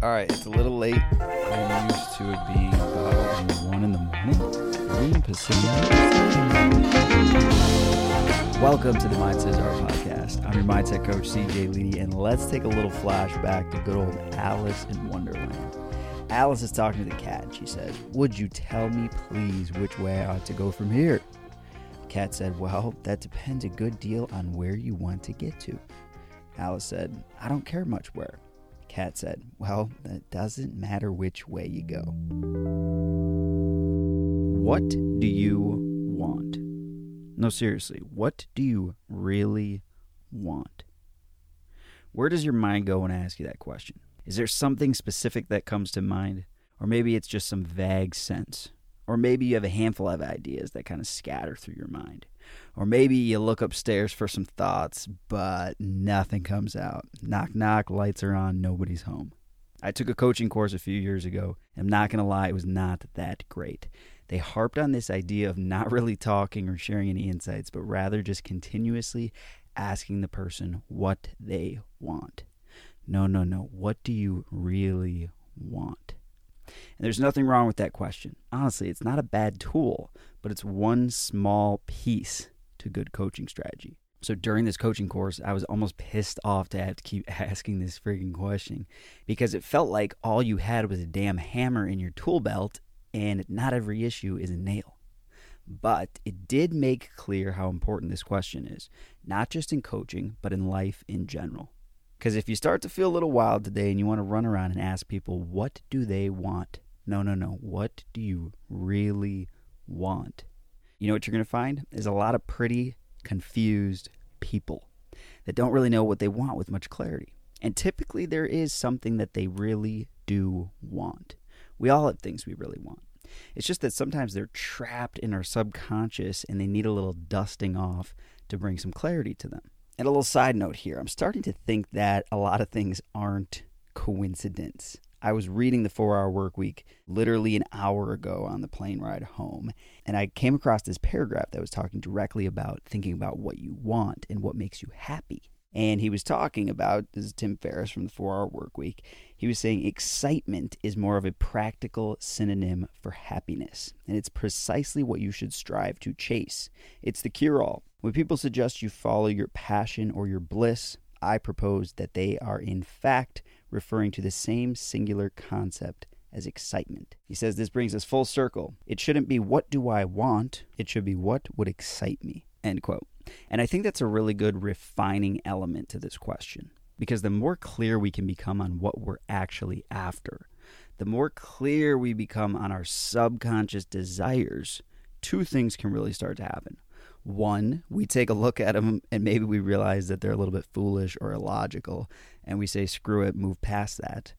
All right, it's a little late. I'm used to it being about one in the morning. Three Pacific. Welcome to the Mindset Art Podcast. I'm your mindset coach, CJ Ledy, and let's take a little flashback to good old Alice in Wonderland. Alice is talking to the cat, and she says, Would you tell me, please, which way I ought to go from here? The cat said, Well, that depends a good deal on where you want to get to. Alice said, I don't care much where. Cat said, Well, it doesn't matter which way you go. What do you want? No, seriously, what do you really want? Where does your mind go when I ask you that question? Is there something specific that comes to mind? Or maybe it's just some vague sense. Or maybe you have a handful of ideas that kind of scatter through your mind. Or maybe you look upstairs for some thoughts, but nothing comes out. Knock, knock, lights are on, nobody's home. I took a coaching course a few years ago. I'm not going to lie, it was not that great. They harped on this idea of not really talking or sharing any insights, but rather just continuously asking the person what they want. No, no, no. What do you really want? And there's nothing wrong with that question. Honestly, it's not a bad tool, but it's one small piece to good coaching strategy. So during this coaching course, I was almost pissed off to have to keep asking this freaking question because it felt like all you had was a damn hammer in your tool belt and not every issue is a nail. But it did make clear how important this question is, not just in coaching, but in life in general. Because if you start to feel a little wild today and you want to run around and ask people, what do they want? No, no, no. What do you really want? You know what you're going to find is a lot of pretty confused people that don't really know what they want with much clarity. And typically, there is something that they really do want. We all have things we really want. It's just that sometimes they're trapped in our subconscious and they need a little dusting off to bring some clarity to them. And a little side note here I'm starting to think that a lot of things aren't coincidence. I was reading the four hour work week literally an hour ago on the plane ride home, and I came across this paragraph that was talking directly about thinking about what you want and what makes you happy. And he was talking about this is Tim Ferriss from the four hour work week. He was saying excitement is more of a practical synonym for happiness, and it's precisely what you should strive to chase. It's the cure all. When people suggest you follow your passion or your bliss, I propose that they are in fact referring to the same singular concept as excitement. He says this brings us full circle. It shouldn't be what do I want, it should be what would excite me. End quote. And I think that's a really good refining element to this question because the more clear we can become on what we're actually after, the more clear we become on our subconscious desires, two things can really start to happen. One, we take a look at them and maybe we realize that they're a little bit foolish or illogical, and we say, screw it, move past that.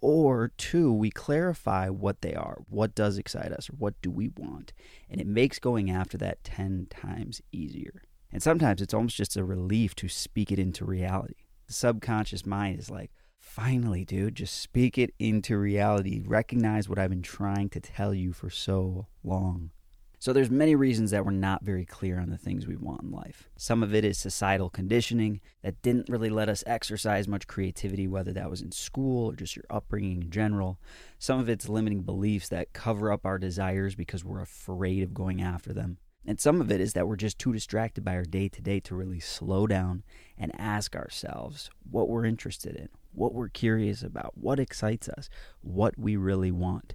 Or two, we clarify what they are. What does excite us? What do we want? And it makes going after that 10 times easier. And sometimes it's almost just a relief to speak it into reality. The subconscious mind is like, finally, dude, just speak it into reality. Recognize what I've been trying to tell you for so long. So there's many reasons that we're not very clear on the things we want in life. Some of it is societal conditioning that didn't really let us exercise much creativity whether that was in school or just your upbringing in general. Some of it's limiting beliefs that cover up our desires because we're afraid of going after them. And some of it is that we're just too distracted by our day to day to really slow down and ask ourselves what we're interested in, what we're curious about, what excites us, what we really want.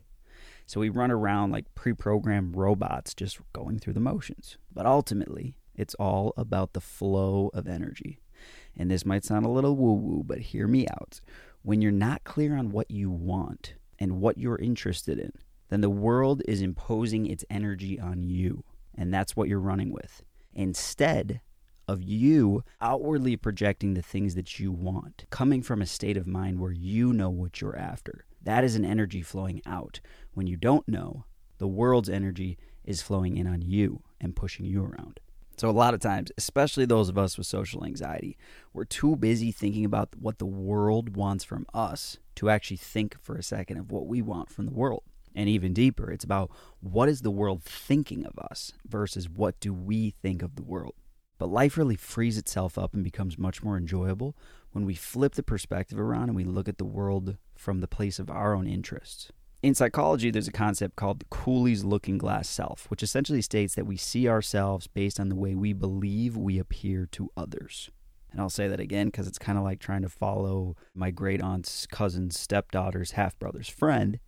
So we run around like pre programmed robots just going through the motions. But ultimately, it's all about the flow of energy. And this might sound a little woo woo, but hear me out. When you're not clear on what you want and what you're interested in, then the world is imposing its energy on you. And that's what you're running with. Instead, of you outwardly projecting the things that you want, coming from a state of mind where you know what you're after. That is an energy flowing out. When you don't know, the world's energy is flowing in on you and pushing you around. So, a lot of times, especially those of us with social anxiety, we're too busy thinking about what the world wants from us to actually think for a second of what we want from the world. And even deeper, it's about what is the world thinking of us versus what do we think of the world. But life really frees itself up and becomes much more enjoyable when we flip the perspective around and we look at the world from the place of our own interests. In psychology, there's a concept called the Cooley's looking glass self, which essentially states that we see ourselves based on the way we believe we appear to others. And I'll say that again because it's kind of like trying to follow my great aunt's cousin's stepdaughter's half brother's friend.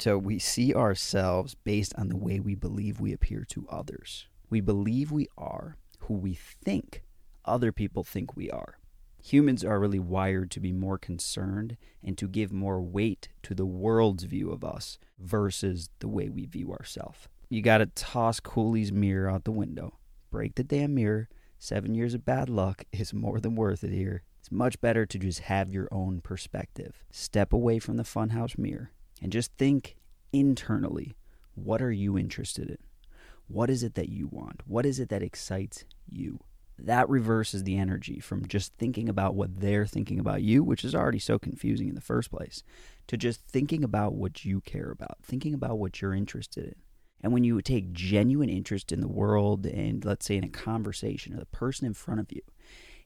So we see ourselves based on the way we believe we appear to others. We believe we are who we think other people think we are. Humans are really wired to be more concerned and to give more weight to the world's view of us versus the way we view ourselves. You got to toss Cooley's mirror out the window, break the damn mirror. Seven years of bad luck is more than worth it here. It's much better to just have your own perspective. Step away from the funhouse mirror and just think internally what are you interested in? What is it that you want? What is it that excites you? that reverses the energy from just thinking about what they're thinking about you, which is already so confusing in the first place, to just thinking about what you care about, thinking about what you're interested in. And when you take genuine interest in the world and, let's say, in a conversation or the person in front of you,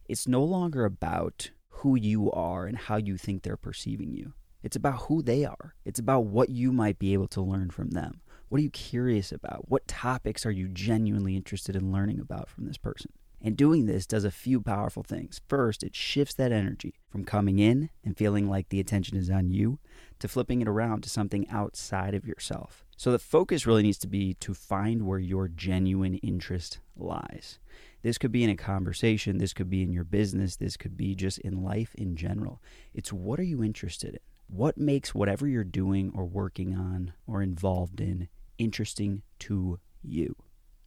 it's no longer about who you are and how you think they're perceiving you. It's about who they are. It's about what you might be able to learn from them. What are you curious about? What topics are you genuinely interested in learning about from this person? And doing this does a few powerful things. First, it shifts that energy from coming in and feeling like the attention is on you to flipping it around to something outside of yourself. So the focus really needs to be to find where your genuine interest lies. This could be in a conversation, this could be in your business, this could be just in life in general. It's what are you interested in? What makes whatever you're doing or working on or involved in interesting to you?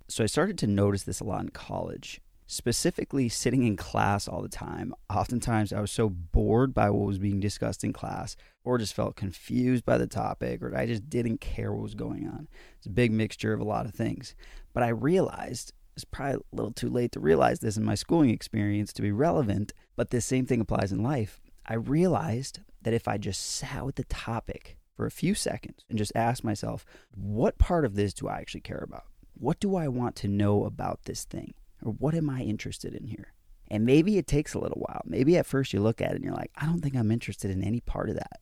So I started to notice this a lot in college specifically sitting in class all the time. Oftentimes, I was so bored by what was being discussed in class, or just felt confused by the topic, or I just didn't care what was going on. It's a big mixture of a lot of things. But I realized it's probably a little too late to realize this in my schooling experience to be relevant, but the same thing applies in life. I realized that if I just sat with the topic for a few seconds and just asked myself, what part of this do I actually care about? What do I want to know about this thing? Or what am I interested in here? And maybe it takes a little while. Maybe at first you look at it and you're like, I don't think I'm interested in any part of that.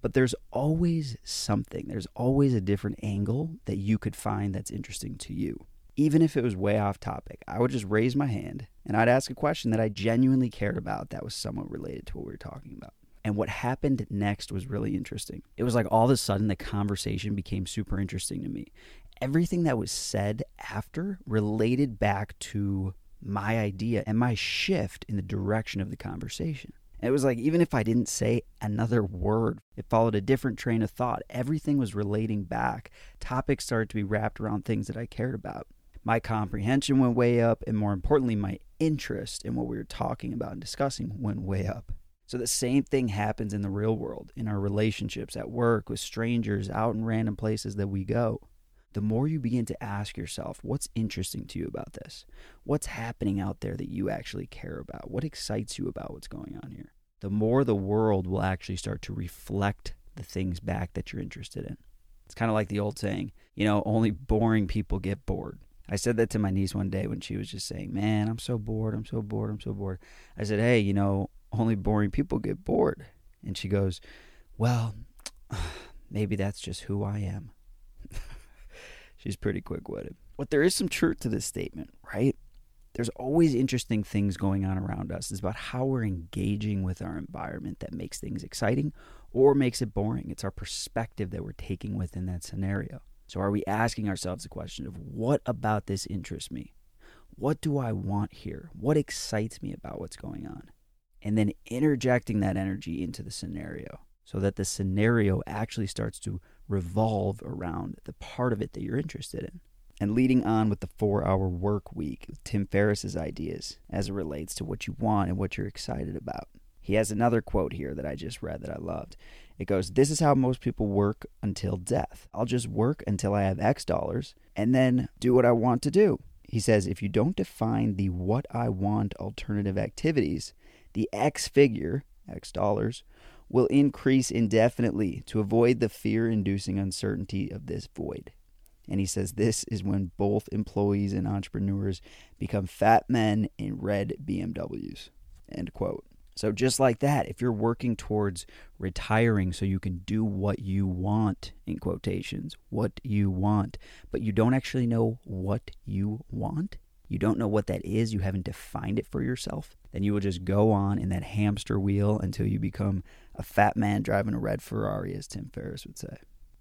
But there's always something, there's always a different angle that you could find that's interesting to you. Even if it was way off topic, I would just raise my hand and I'd ask a question that I genuinely cared about that was somewhat related to what we were talking about. And what happened next was really interesting. It was like all of a sudden the conversation became super interesting to me everything that was said after related back to my idea and my shift in the direction of the conversation. It was like, even if I didn't say another word, it followed a different train of thought. Everything was relating back. Topics started to be wrapped around things that I cared about. My comprehension went way up, and more importantly, my interest in what we were talking about and discussing went way up. So the same thing happens in the real world, in our relationships, at work, with strangers, out in random places that we go the more you begin to ask yourself, what's interesting to you about this? What's happening out there that you actually care about? What excites you about what's going on here? The more the world will actually start to reflect the things back that you're interested in. It's kind of like the old saying, you know, only boring people get bored. I said that to my niece one day when she was just saying, Man, I'm so bored, I'm so bored, I'm so bored. I said, Hey, you know, only boring people get bored. And she goes, Well, maybe that's just who I am. She's pretty quick witted. But there is some truth to this statement, right? There's always interesting things going on around us. It's about how we're engaging with our environment that makes things exciting or makes it boring. It's our perspective that we're taking within that scenario. So, are we asking ourselves the question of what about this interests me? What do I want here? What excites me about what's going on? And then interjecting that energy into the scenario so that the scenario actually starts to revolve around the part of it that you're interested in. And leading on with the four hour work week, Tim Ferriss's ideas as it relates to what you want and what you're excited about. He has another quote here that I just read that I loved. It goes, This is how most people work until death. I'll just work until I have X dollars and then do what I want to do. He says, If you don't define the what I want alternative activities, the X figure, X dollars, will increase indefinitely to avoid the fear inducing uncertainty of this void. And he says this is when both employees and entrepreneurs become fat men in red BMWs. End quote. So, just like that, if you're working towards retiring so you can do what you want, in quotations, what you want, but you don't actually know what you want, you don't know what that is, you haven't defined it for yourself, then you will just go on in that hamster wheel until you become a fat man driving a red Ferrari, as Tim Ferriss would say.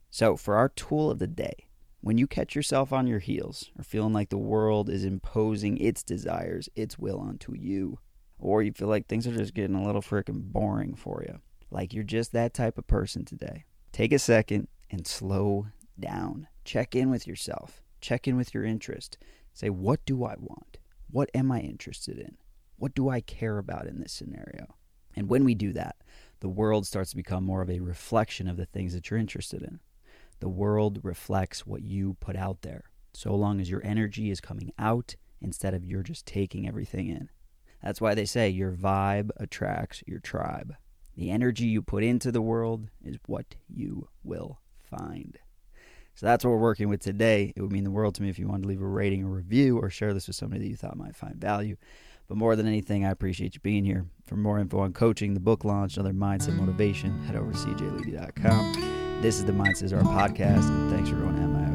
So, for our tool of the day, when you catch yourself on your heels or feeling like the world is imposing its desires, its will onto you, or you feel like things are just getting a little freaking boring for you, like you're just that type of person today, take a second and slow down. Check in with yourself, check in with your interest. Say, what do I want? What am I interested in? What do I care about in this scenario? And when we do that, the world starts to become more of a reflection of the things that you're interested in. The world reflects what you put out there, so long as your energy is coming out instead of you're just taking everything in. That's why they say your vibe attracts your tribe. The energy you put into the world is what you will find. So that's what we're working with today. It would mean the world to me if you wanted to leave a rating or review or share this with somebody that you thought might find value. But more than anything, I appreciate you being here. For more info on coaching, the book launch, and other mindset motivation, head over to cjledy.com. This is the Mindset Our podcast, and thanks for going to MIA.